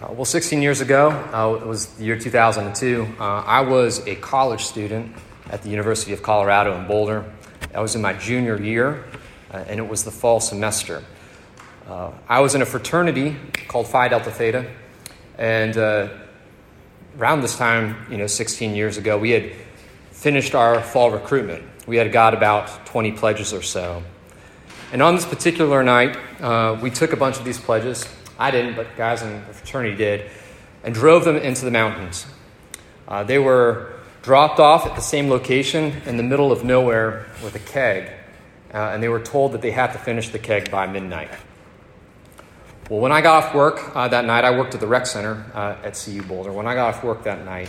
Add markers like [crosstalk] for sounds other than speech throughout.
Uh, well, 16 years ago, uh, it was the year 2002, uh, I was a college student at the University of Colorado in Boulder. I was in my junior year, uh, and it was the fall semester. Uh, I was in a fraternity called Phi Delta Theta, and uh, around this time, you know, 16 years ago, we had finished our fall recruitment. We had got about 20 pledges or so. And on this particular night, we took a bunch of these pledges I didn't, but guys in the fraternity did, and drove them into the mountains. Uh, they were dropped off at the same location in the middle of nowhere with a keg, uh, and they were told that they had to finish the keg by midnight. Well, when I got off work uh, that night, I worked at the rec center uh, at CU Boulder. When I got off work that night,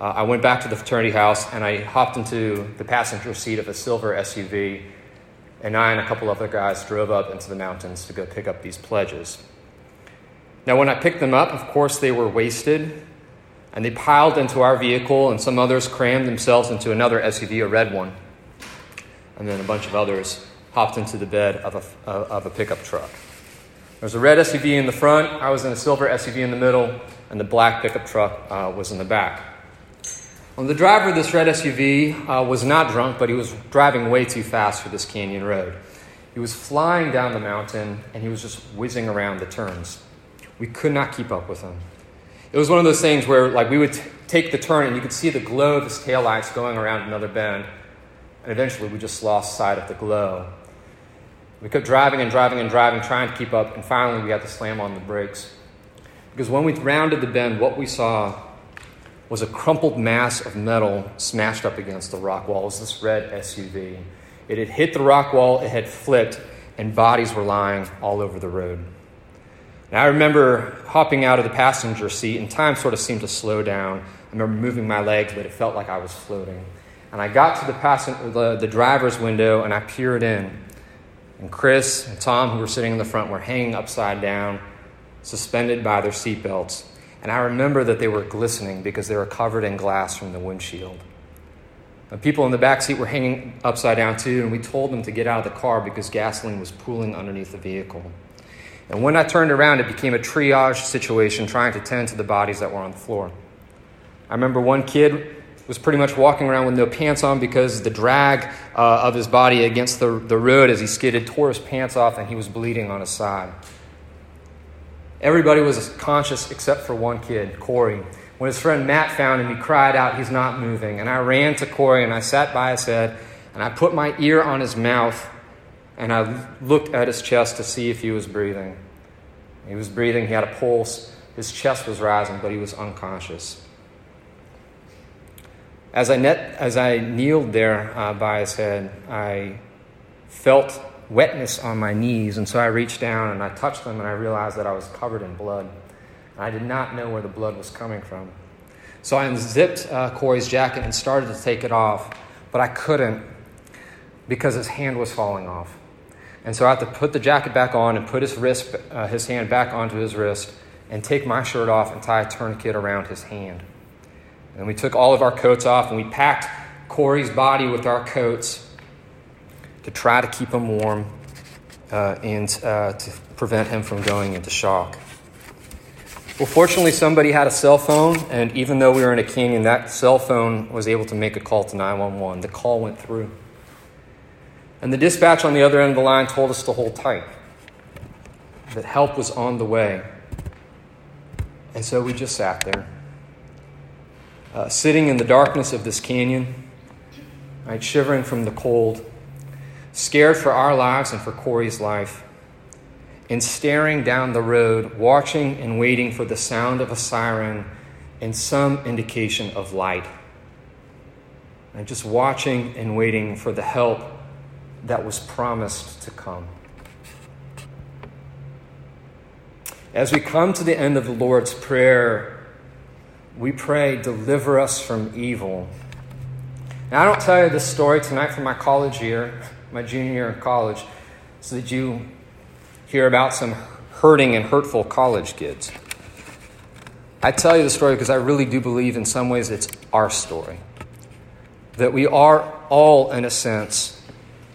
uh, I went back to the fraternity house and I hopped into the passenger seat of a silver SUV, and I and a couple other guys drove up into the mountains to go pick up these pledges. Now, when I picked them up, of course, they were wasted, and they piled into our vehicle, and some others crammed themselves into another SUV, a red one. And then a bunch of others hopped into the bed of a, uh, of a pickup truck. There was a red SUV in the front, I was in a silver SUV in the middle, and the black pickup truck uh, was in the back. Well, the driver of this red SUV uh, was not drunk, but he was driving way too fast for this canyon road. He was flying down the mountain, and he was just whizzing around the turns. We could not keep up with him. It was one of those things where, like, we would t- take the turn and you could see the glow of his taillights going around another bend, and eventually we just lost sight of the glow. We kept driving and driving and driving, trying to keep up, and finally we had to slam on the brakes. Because when we rounded the bend, what we saw was a crumpled mass of metal smashed up against the rock wall. It was this red SUV. It had hit the rock wall, it had flipped, and bodies were lying all over the road. And I remember hopping out of the passenger seat, and time sort of seemed to slow down. I remember moving my legs, but it felt like I was floating. And I got to the, passen- the, the driver's window and I peered in. And Chris and Tom, who were sitting in the front, were hanging upside down, suspended by their seatbelts. And I remember that they were glistening because they were covered in glass from the windshield. The people in the back seat were hanging upside down too, and we told them to get out of the car because gasoline was pooling underneath the vehicle. And when I turned around, it became a triage situation trying to tend to the bodies that were on the floor. I remember one kid was pretty much walking around with no pants on because the drag uh, of his body against the, the road as he skidded tore his pants off and he was bleeding on his side. Everybody was conscious except for one kid, Corey. When his friend Matt found him, he cried out, He's not moving. And I ran to Corey and I sat by his head and I put my ear on his mouth and I looked at his chest to see if he was breathing. He was breathing, he had a pulse, his chest was rising, but he was unconscious. As I, net, as I kneeled there uh, by his head, I felt wetness on my knees, and so I reached down and I touched them, and I realized that I was covered in blood. I did not know where the blood was coming from. So I unzipped uh, Corey's jacket and started to take it off, but I couldn't because his hand was falling off. And so I had to put the jacket back on and put his wrist, uh, his hand back onto his wrist, and take my shirt off and tie a tourniquet around his hand. And we took all of our coats off and we packed Corey's body with our coats to try to keep him warm uh, and uh, to prevent him from going into shock. Well, fortunately, somebody had a cell phone, and even though we were in a canyon, that cell phone was able to make a call to 911. The call went through. And the dispatch on the other end of the line told us to hold tight, that help was on the way. And so we just sat there, uh, sitting in the darkness of this canyon, right, shivering from the cold, scared for our lives and for Corey's life, and staring down the road, watching and waiting for the sound of a siren and some indication of light. And just watching and waiting for the help that was promised to come. As we come to the end of the Lord's Prayer, we pray, deliver us from evil. Now, I don't tell you this story tonight from my college year, my junior year in college, so that you hear about some hurting and hurtful college kids. I tell you the story because I really do believe in some ways it's our story. That we are all, in a sense,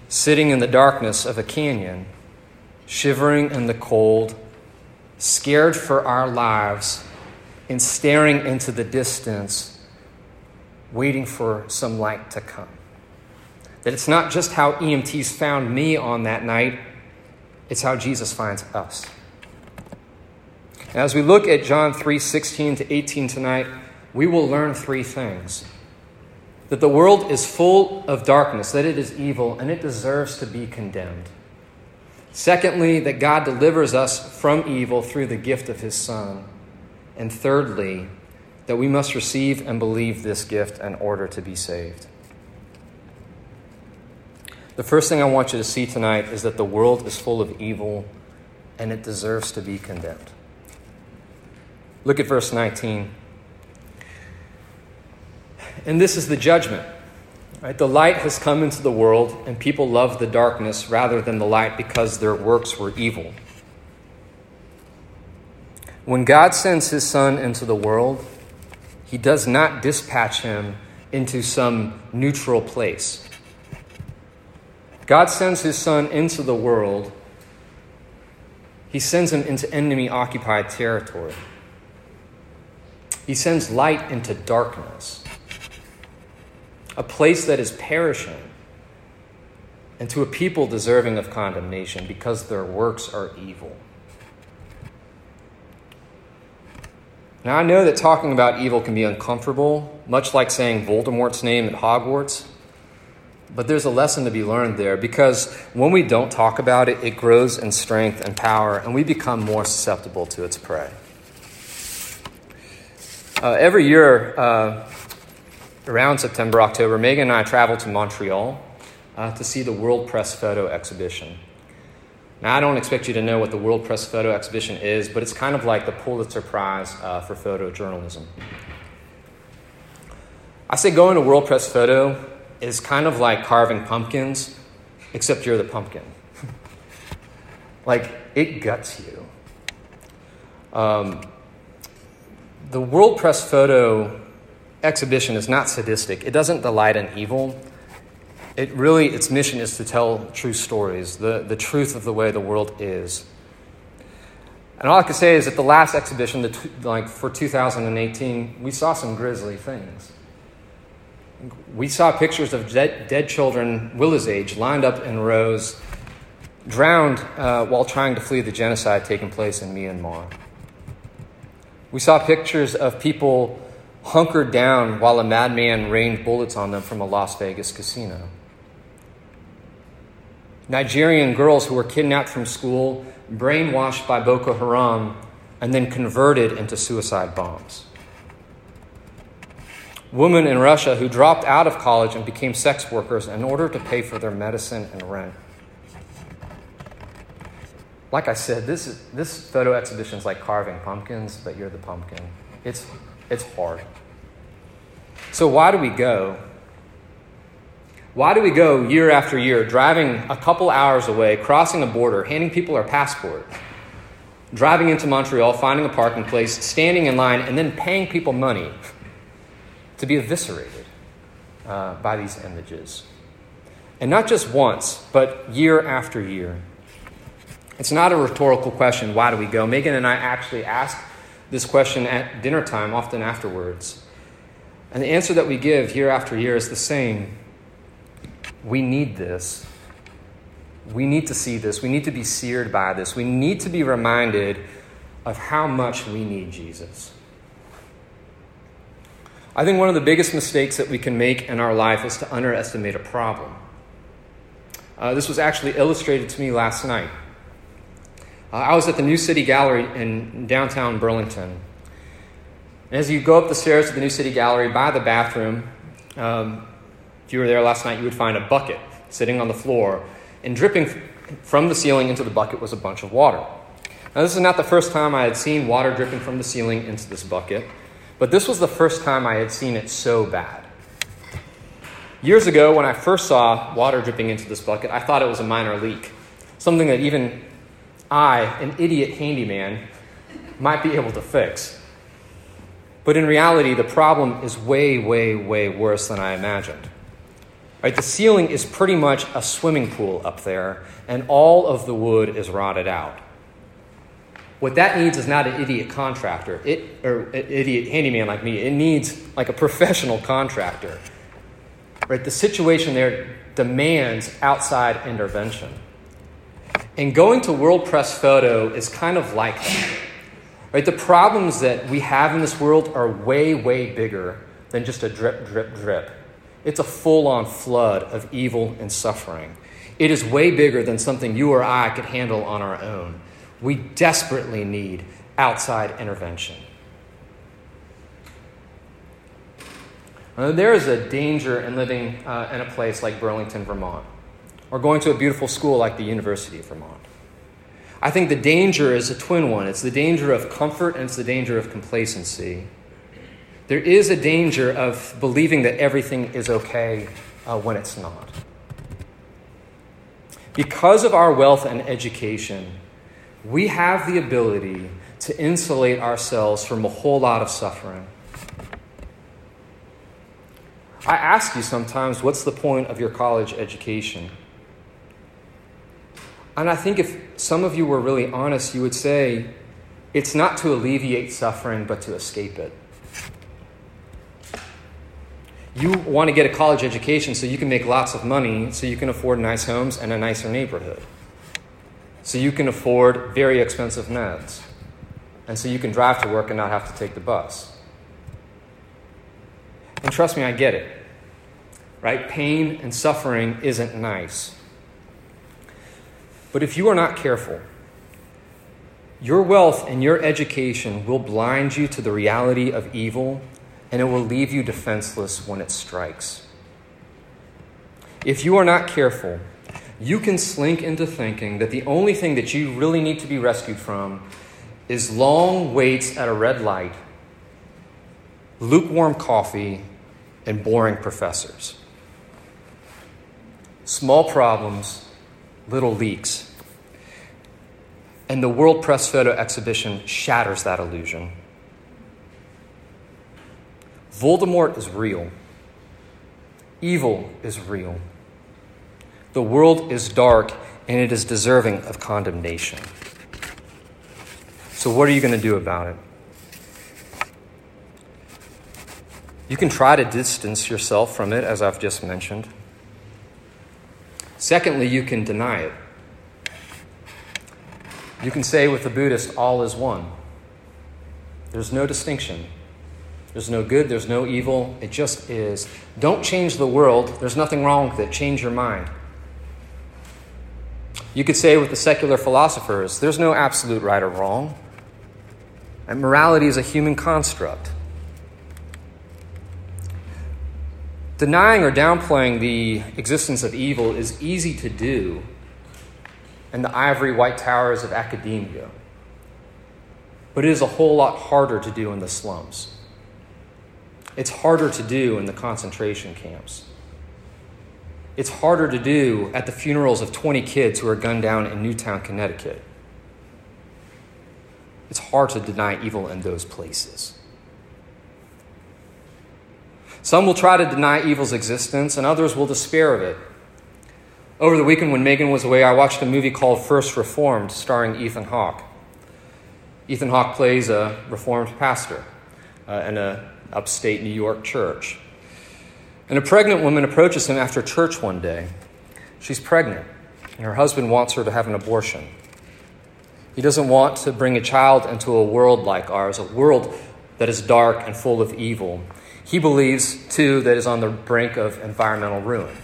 sitting in the darkness of a canyon, shivering in the cold, scared for our lives, and staring into the distance, waiting for some light to come. That it's not just how EMTs found me on that night, it's how Jesus finds us. And as we look at John 3 16 to 18 tonight, we will learn three things that the world is full of darkness, that it is evil, and it deserves to be condemned. Secondly, that God delivers us from evil through the gift of his Son. And thirdly, that we must receive and believe this gift in order to be saved. The first thing I want you to see tonight is that the world is full of evil and it deserves to be condemned. Look at verse 19. And this is the judgment. Right? The light has come into the world, and people love the darkness rather than the light because their works were evil. When God sends his Son into the world, he does not dispatch him into some neutral place. God sends his Son into the world, he sends him into enemy occupied territory. He sends light into darkness a place that is perishing, and to a people deserving of condemnation because their works are evil. Now, I know that talking about evil can be uncomfortable, much like saying Voldemort's name at Hogwarts. But there's a lesson to be learned there because when we don't talk about it, it grows in strength and power, and we become more susceptible to its prey. Uh, every year, uh, around September, October, Megan and I traveled to Montreal uh, to see the World Press Photo Exhibition. Now, I don't expect you to know what the World Press Photo Exhibition is, but it's kind of like the Pulitzer Prize uh, for photojournalism. I say going to World Press Photo is kind of like carving pumpkins, except you're the pumpkin. [laughs] like, it guts you. Um, the World Press Photo exhibition is not sadistic. It doesn't delight in evil. It really, its mission is to tell true stories, the, the truth of the way the world is. And all I can say is that the last exhibition, the, like for 2018, we saw some grisly things. We saw pictures of dead, dead children, Willa's age, lined up in rows, drowned uh, while trying to flee the genocide taking place in Myanmar. We saw pictures of people hunkered down while a madman rained bullets on them from a Las Vegas casino. Nigerian girls who were kidnapped from school, brainwashed by Boko Haram, and then converted into suicide bombs. Women in Russia who dropped out of college and became sex workers in order to pay for their medicine and rent. Like I said, this, is, this photo exhibition is like carving pumpkins, but you're the pumpkin. It's it's hard. So, why do we go? Why do we go year after year, driving a couple hours away, crossing a border, handing people our passport, driving into Montreal, finding a parking place, standing in line, and then paying people money to be eviscerated uh, by these images? And not just once, but year after year. It's not a rhetorical question, why do we go? Megan and I actually asked this question at dinner time, often afterwards. And the answer that we give year after year is the same. We need this. We need to see this. We need to be seared by this. We need to be reminded of how much we need Jesus. I think one of the biggest mistakes that we can make in our life is to underestimate a problem. Uh, this was actually illustrated to me last night. Uh, I was at the New City Gallery in downtown Burlington. And as you go up the stairs to the New City Gallery by the bathroom, um, if you were there last night, you would find a bucket sitting on the floor, and dripping from the ceiling into the bucket was a bunch of water. Now, this is not the first time I had seen water dripping from the ceiling into this bucket, but this was the first time I had seen it so bad. Years ago, when I first saw water dripping into this bucket, I thought it was a minor leak, something that even I, an idiot handyman, might be able to fix. But in reality, the problem is way, way, way worse than I imagined. Right, the ceiling is pretty much a swimming pool up there, and all of the wood is rotted out. What that needs is not an idiot contractor, it, or an idiot handyman like me. It needs like a professional contractor. Right? The situation there demands outside intervention. And going to World Press Photo is kind of like that. Right? The problems that we have in this world are way, way bigger than just a drip, drip, drip. It's a full on flood of evil and suffering. It is way bigger than something you or I could handle on our own. We desperately need outside intervention. there is a danger in living uh, in a place like Burlington, Vermont, or going to a beautiful school like the University of Vermont. I think the danger is a twin one it's the danger of comfort and it's the danger of complacency. There is a danger of believing that everything is okay uh, when it's not. Because of our wealth and education, we have the ability to insulate ourselves from a whole lot of suffering. I ask you sometimes, what's the point of your college education? And I think if some of you were really honest, you would say it's not to alleviate suffering, but to escape it. You want to get a college education so you can make lots of money, so you can afford nice homes and a nicer neighborhood. So you can afford very expensive meds. And so you can drive to work and not have to take the bus. And trust me, I get it. Right? Pain and suffering isn't nice. But if you are not careful, your wealth and your education will blind you to the reality of evil and it will leave you defenseless when it strikes. If you are not careful, you can slink into thinking that the only thing that you really need to be rescued from is long waits at a red light, lukewarm coffee, and boring professors. Small problems, little leaks. And the World Press Photo Exhibition shatters that illusion. Voldemort is real. Evil is real. The world is dark and it is deserving of condemnation. So, what are you going to do about it? You can try to distance yourself from it, as I've just mentioned. Secondly, you can deny it. You can say with the Buddhist, all is one. There's no distinction. There's no good, there's no evil. It just is. Don't change the world. There's nothing wrong with it. Change your mind. You could say with the secular philosophers, there's no absolute right or wrong. And morality is a human construct. Denying or downplaying the existence of evil is easy to do in the ivory white towers of academia, but it is a whole lot harder to do in the slums. It's harder to do in the concentration camps. It's harder to do at the funerals of 20 kids who are gunned down in Newtown, Connecticut. It's hard to deny evil in those places. Some will try to deny evil's existence, and others will despair of it. Over the weekend, when Megan was away, I watched a movie called First Reformed, starring Ethan Hawke. Ethan Hawke plays a Reformed pastor uh, in an upstate New York church. And a pregnant woman approaches him after church one day. She's pregnant, and her husband wants her to have an abortion. He doesn't want to bring a child into a world like ours, a world that is dark and full of evil. He believes, too, that is on the brink of environmental ruin.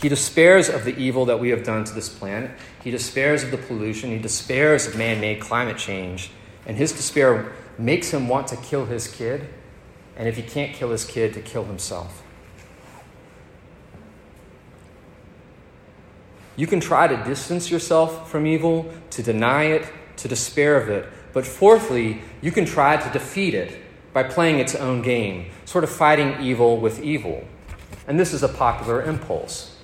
He despairs of the evil that we have done to this planet. He despairs of the pollution. He despairs of man made climate change. And his despair makes him want to kill his kid. And if he can't kill his kid, to kill himself. You can try to distance yourself from evil, to deny it, to despair of it. But fourthly, you can try to defeat it by playing its own game, sort of fighting evil with evil. And this is a popular impulse.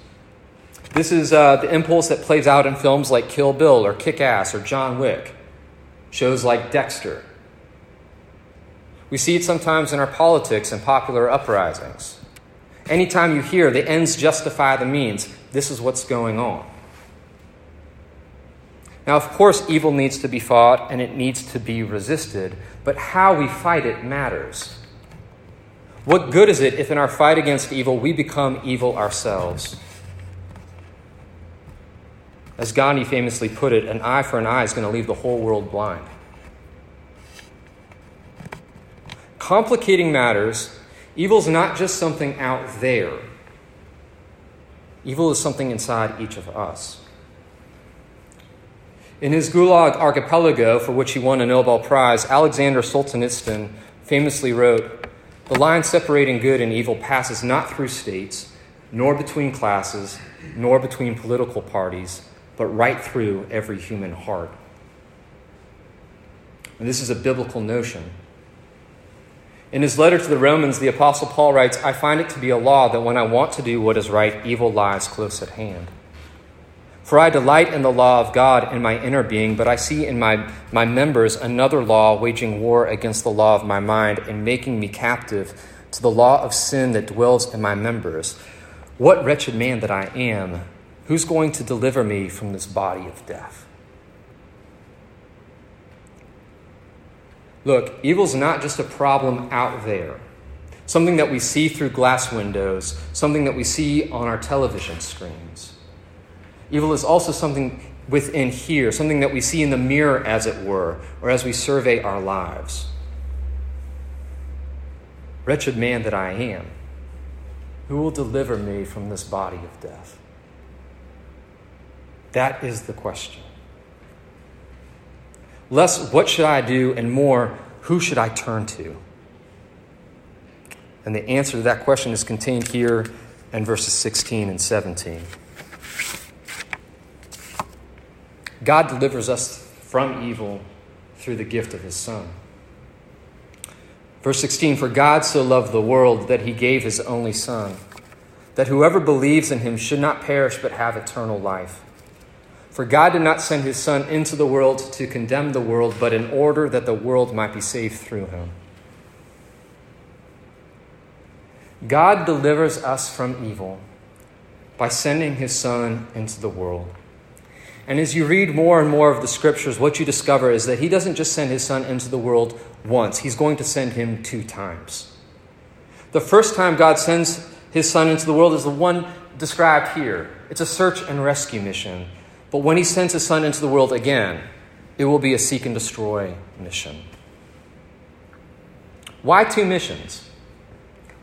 This is uh, the impulse that plays out in films like Kill Bill or Kick Ass or John Wick, shows like Dexter. We see it sometimes in our politics and popular uprisings. Anytime you hear the ends justify the means, this is what's going on. Now, of course, evil needs to be fought and it needs to be resisted, but how we fight it matters. What good is it if in our fight against evil we become evil ourselves? As Gandhi famously put it, an eye for an eye is going to leave the whole world blind. Complicating matters, evil is not just something out there, evil is something inside each of us. In his Gulag Archipelago, for which he won a Nobel Prize, Alexander Solzhenitsyn famously wrote The line separating good and evil passes not through states, nor between classes, nor between political parties, but right through every human heart. And this is a biblical notion. In his letter to the Romans, the Apostle Paul writes, I find it to be a law that when I want to do what is right, evil lies close at hand. For I delight in the law of God in my inner being, but I see in my, my members another law waging war against the law of my mind and making me captive to the law of sin that dwells in my members. What wretched man that I am! Who's going to deliver me from this body of death? Look, evil's not just a problem out there, something that we see through glass windows, something that we see on our television screens. Evil is also something within here, something that we see in the mirror, as it were, or as we survey our lives. Wretched man that I am, who will deliver me from this body of death? That is the question. Less, what should I do? And more, who should I turn to? And the answer to that question is contained here in verses 16 and 17. God delivers us from evil through the gift of his Son. Verse 16 For God so loved the world that he gave his only Son, that whoever believes in him should not perish but have eternal life. For God did not send his Son into the world to condemn the world, but in order that the world might be saved through him. God delivers us from evil by sending his Son into the world. And as you read more and more of the scriptures, what you discover is that he doesn't just send his Son into the world once, he's going to send him two times. The first time God sends his Son into the world is the one described here it's a search and rescue mission. But when he sends his son into the world again, it will be a seek and destroy mission. Why two missions?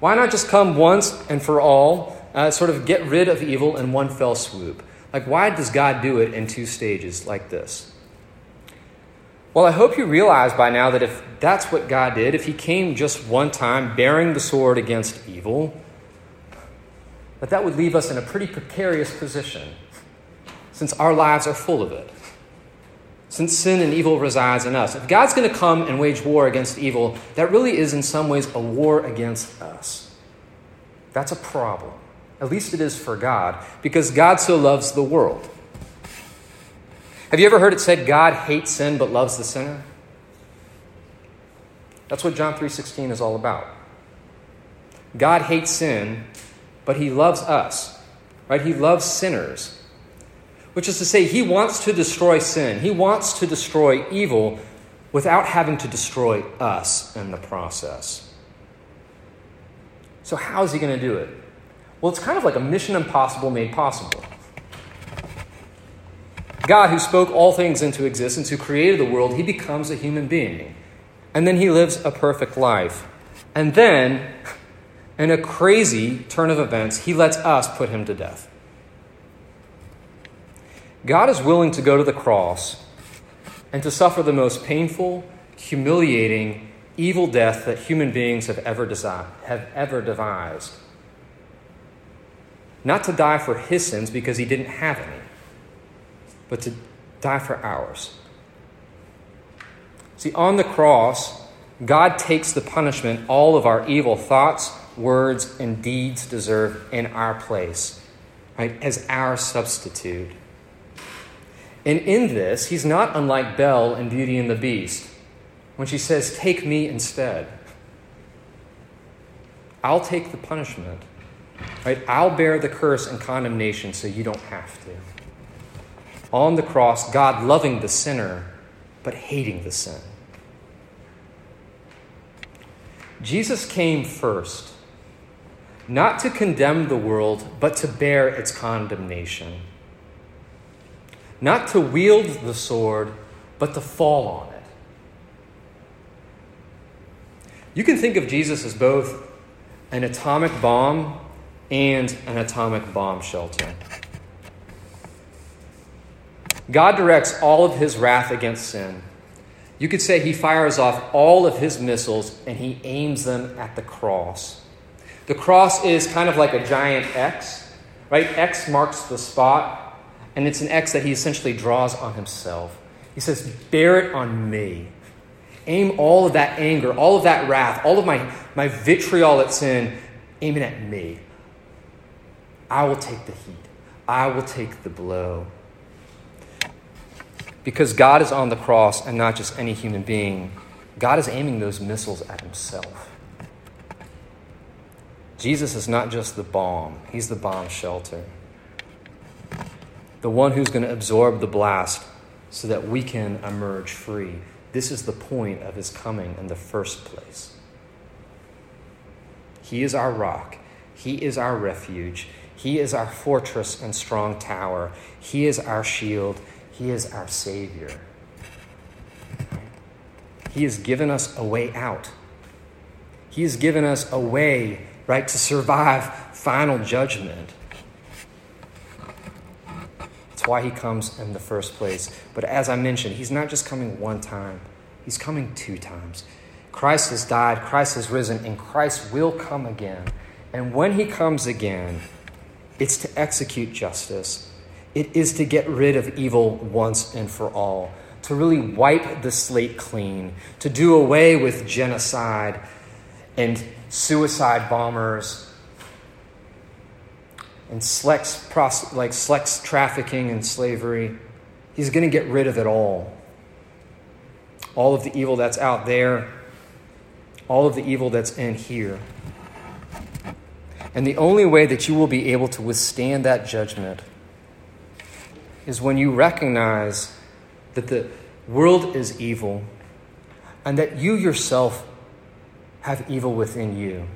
Why not just come once and for all, uh, sort of get rid of evil in one fell swoop? Like, why does God do it in two stages like this? Well, I hope you realize by now that if that's what God did, if He came just one time bearing the sword against evil, that that would leave us in a pretty precarious position since our lives are full of it. Since sin and evil resides in us. If God's going to come and wage war against evil, that really is in some ways a war against us. That's a problem. At least it is for God, because God so loves the world. Have you ever heard it said God hates sin but loves the sinner? That's what John 3:16 is all about. God hates sin, but he loves us. Right? He loves sinners which is to say, he wants to destroy sin, he wants to destroy evil without having to destroy us in the process. So, how is he going to do it? Well, it's kind of like a mission impossible made possible. God, who spoke all things into existence, who created the world, he becomes a human being. And then he lives a perfect life. And then, in a crazy turn of events, he lets us put him to death. God is willing to go to the cross and to suffer the most painful, humiliating, evil death that human beings have ever, designed, have ever devised. Not to die for his sins because he didn't have any, but to die for ours. See, on the cross, God takes the punishment all of our evil thoughts, words, and deeds deserve in our place, right, as our substitute. And in this, he's not unlike Belle in Beauty and the Beast when she says, Take me instead. I'll take the punishment. Right? I'll bear the curse and condemnation so you don't have to. On the cross, God loving the sinner, but hating the sin. Jesus came first, not to condemn the world, but to bear its condemnation. Not to wield the sword, but to fall on it. You can think of Jesus as both an atomic bomb and an atomic bomb shelter. God directs all of his wrath against sin. You could say he fires off all of his missiles and he aims them at the cross. The cross is kind of like a giant X, right? X marks the spot, and it's an X that he essentially draws on himself. He says, Bear it on me. Aim all of that anger, all of that wrath, all of my, my vitriol at sin, aim it at me. I will take the heat, I will take the blow. Because God is on the cross and not just any human being, God is aiming those missiles at himself. Jesus is not just the bomb, he's the bomb shelter. The one who's going to absorb the blast so that we can emerge free. This is the point of his coming in the first place. He is our rock, he is our refuge, he is our fortress and strong tower, he is our shield. He is our Savior. He has given us a way out. He has given us a way, right, to survive final judgment. That's why he comes in the first place. But as I mentioned, he's not just coming one time, he's coming two times. Christ has died, Christ has risen, and Christ will come again. And when he comes again, it's to execute justice it is to get rid of evil once and for all, to really wipe the slate clean, to do away with genocide and suicide bombers and sex, like sex trafficking and slavery. He's going to get rid of it all. All of the evil that's out there, all of the evil that's in here. And the only way that you will be able to withstand that judgment is when you recognize that the world is evil and that you yourself have evil within you.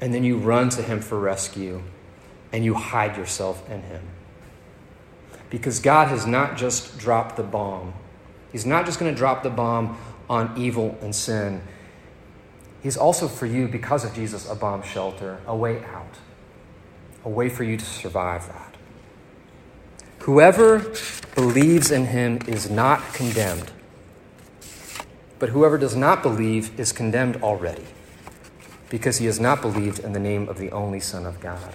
And then you run to Him for rescue and you hide yourself in Him. Because God has not just dropped the bomb, He's not just going to drop the bomb on evil and sin. He's also for you, because of Jesus, a bomb shelter, a way out, a way for you to survive that. Whoever believes in him is not condemned, but whoever does not believe is condemned already, because he has not believed in the name of the only Son of God.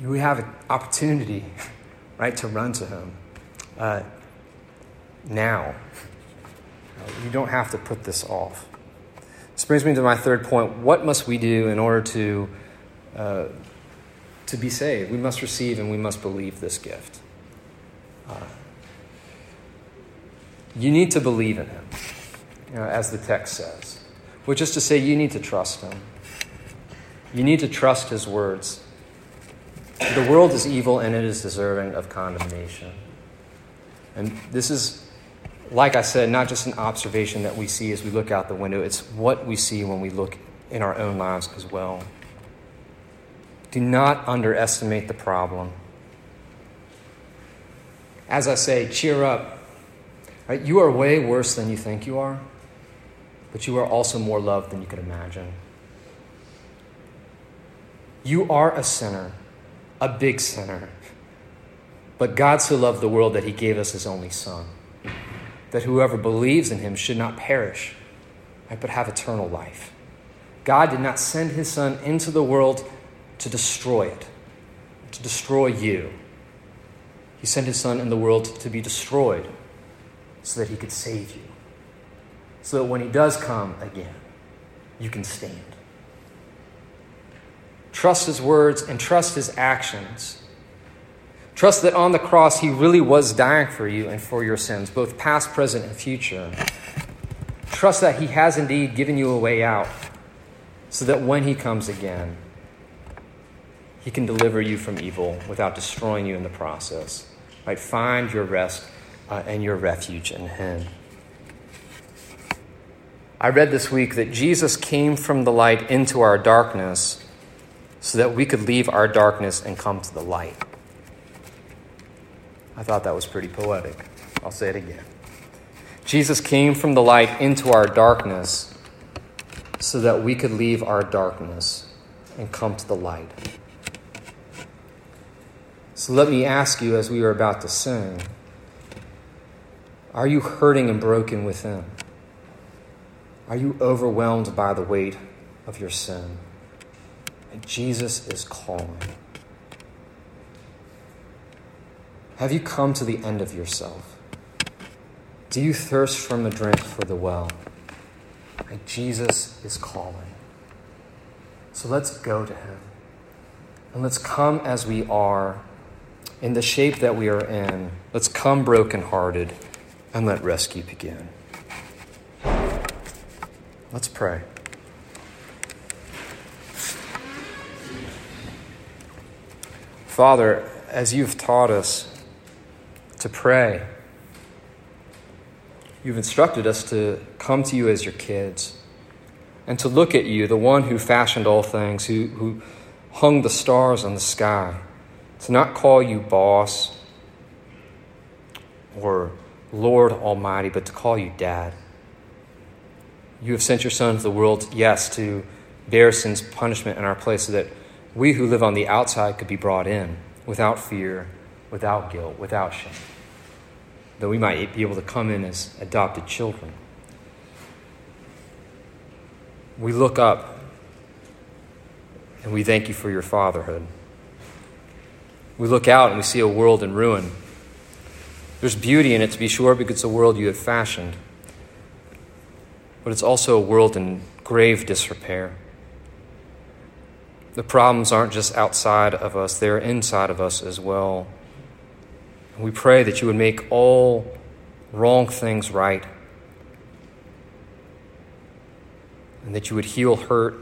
We have an opportunity, [laughs] right, to run to him uh, now. You don't have to put this off. This brings me to my third point. What must we do in order to, uh, to be saved? We must receive and we must believe this gift. Uh, you need to believe in Him, you know, as the text says, which is to say, you need to trust Him. You need to trust His words. The world is evil and it is deserving of condemnation. And this is like I said, not just an observation that we see as we look out the window, it's what we see when we look in our own lives as well. Do not underestimate the problem. As I say, cheer up. Right? You are way worse than you think you are, but you are also more loved than you could imagine. You are a sinner, a big sinner. But God so loved the world that he gave us his only Son that whoever believes in him should not perish, but have eternal life. God did not send his Son into the world to destroy it, to destroy you. He sent his Son in the world to be destroyed so that he could save you. So that when he does come again, you can stand. Trust his words and trust his actions Trust that on the cross, He really was dying for you and for your sins, both past, present, and future. Trust that He has indeed given you a way out so that when He comes again, He can deliver you from evil without destroying you in the process. Right? Find your rest uh, and your refuge in Him. I read this week that Jesus came from the light into our darkness so that we could leave our darkness and come to the light. I thought that was pretty poetic. I'll say it again. Jesus came from the light into our darkness so that we could leave our darkness and come to the light. So let me ask you as we are about to sing are you hurting and broken within? Are you overwhelmed by the weight of your sin? And Jesus is calling. Have you come to the end of yourself? Do you thirst from the drink for the well? Jesus is calling. So let's go to him. And let's come as we are, in the shape that we are in. Let's come brokenhearted and let rescue begin. Let's pray. Father, as you've taught us to pray, you've instructed us to come to you as your kids and to look at you, the one who fashioned all things, who, who hung the stars on the sky, to not call you boss or Lord Almighty, but to call you Dad. You have sent your Son to the world, yes, to bear sin's punishment in our place so that we who live on the outside could be brought in without fear, without guilt, without shame, that we might be able to come in as adopted children. We look up and we thank you for your fatherhood. We look out and we see a world in ruin. There's beauty in it, to be sure, because it's a world you have fashioned. But it's also a world in grave disrepair. The problems aren't just outside of us, they're inside of us as well. We pray that you would make all wrong things right, and that you would heal hurt,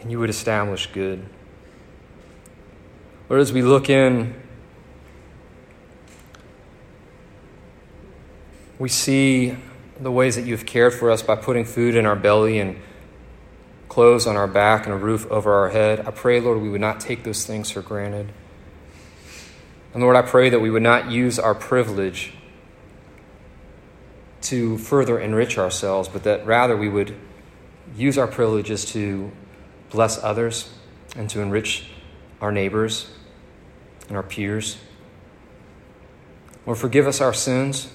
and you would establish good. Lord, as we look in, we see the ways that you've cared for us by putting food in our belly and clothes on our back and a roof over our head. I pray, Lord, we would not take those things for granted. And Lord, I pray that we would not use our privilege to further enrich ourselves, but that rather we would use our privileges to bless others and to enrich our neighbors and our peers. Lord, forgive us our sins.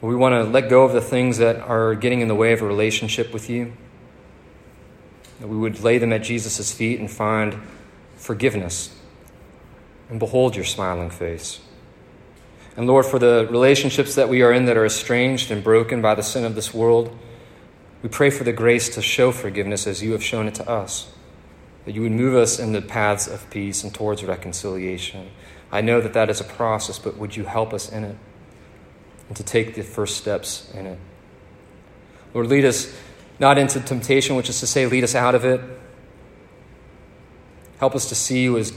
We want to let go of the things that are getting in the way of a relationship with you. That we would lay them at Jesus' feet and find forgiveness and behold your smiling face. And Lord, for the relationships that we are in that are estranged and broken by the sin of this world, we pray for the grace to show forgiveness as you have shown it to us. That you would move us in the paths of peace and towards reconciliation. I know that that is a process, but would you help us in it? and to take the first steps in it. Lord, lead us not into temptation, which is to say, lead us out of it. Help us to see you as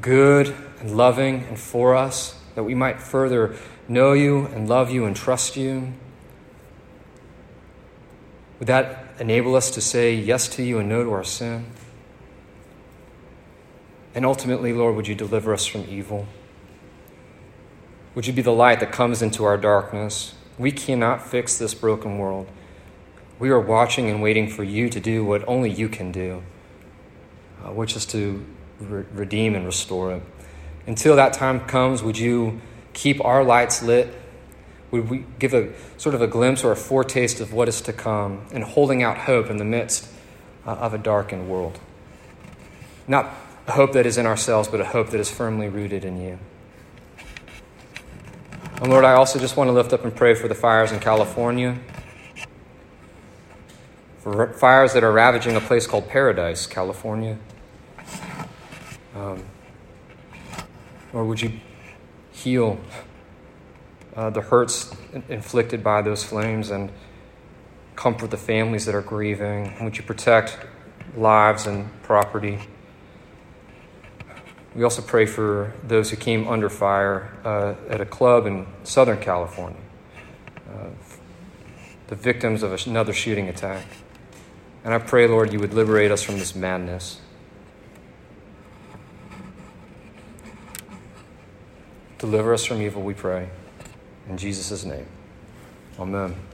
good and loving and for us, that we might further know you and love you and trust you. Would that enable us to say yes to you and no to our sin? And ultimately, Lord, would you deliver us from evil? Would you be the light that comes into our darkness? We cannot fix this broken world. We are watching and waiting for you to do what only you can do, uh, which is to re- redeem and restore it. Until that time comes, would you keep our lights lit? Would we give a sort of a glimpse or a foretaste of what is to come and holding out hope in the midst uh, of a darkened world? Not a hope that is in ourselves, but a hope that is firmly rooted in you. And Lord, I also just want to lift up and pray for the fires in California, for fires that are ravaging a place called Paradise, California. Um, or would you heal uh, the hurts inflicted by those flames and comfort the families that are grieving? Would you protect lives and property. We also pray for those who came under fire uh, at a club in Southern California, uh, the victims of another shooting attack. And I pray, Lord, you would liberate us from this madness. Deliver us from evil, we pray. In Jesus' name. Amen.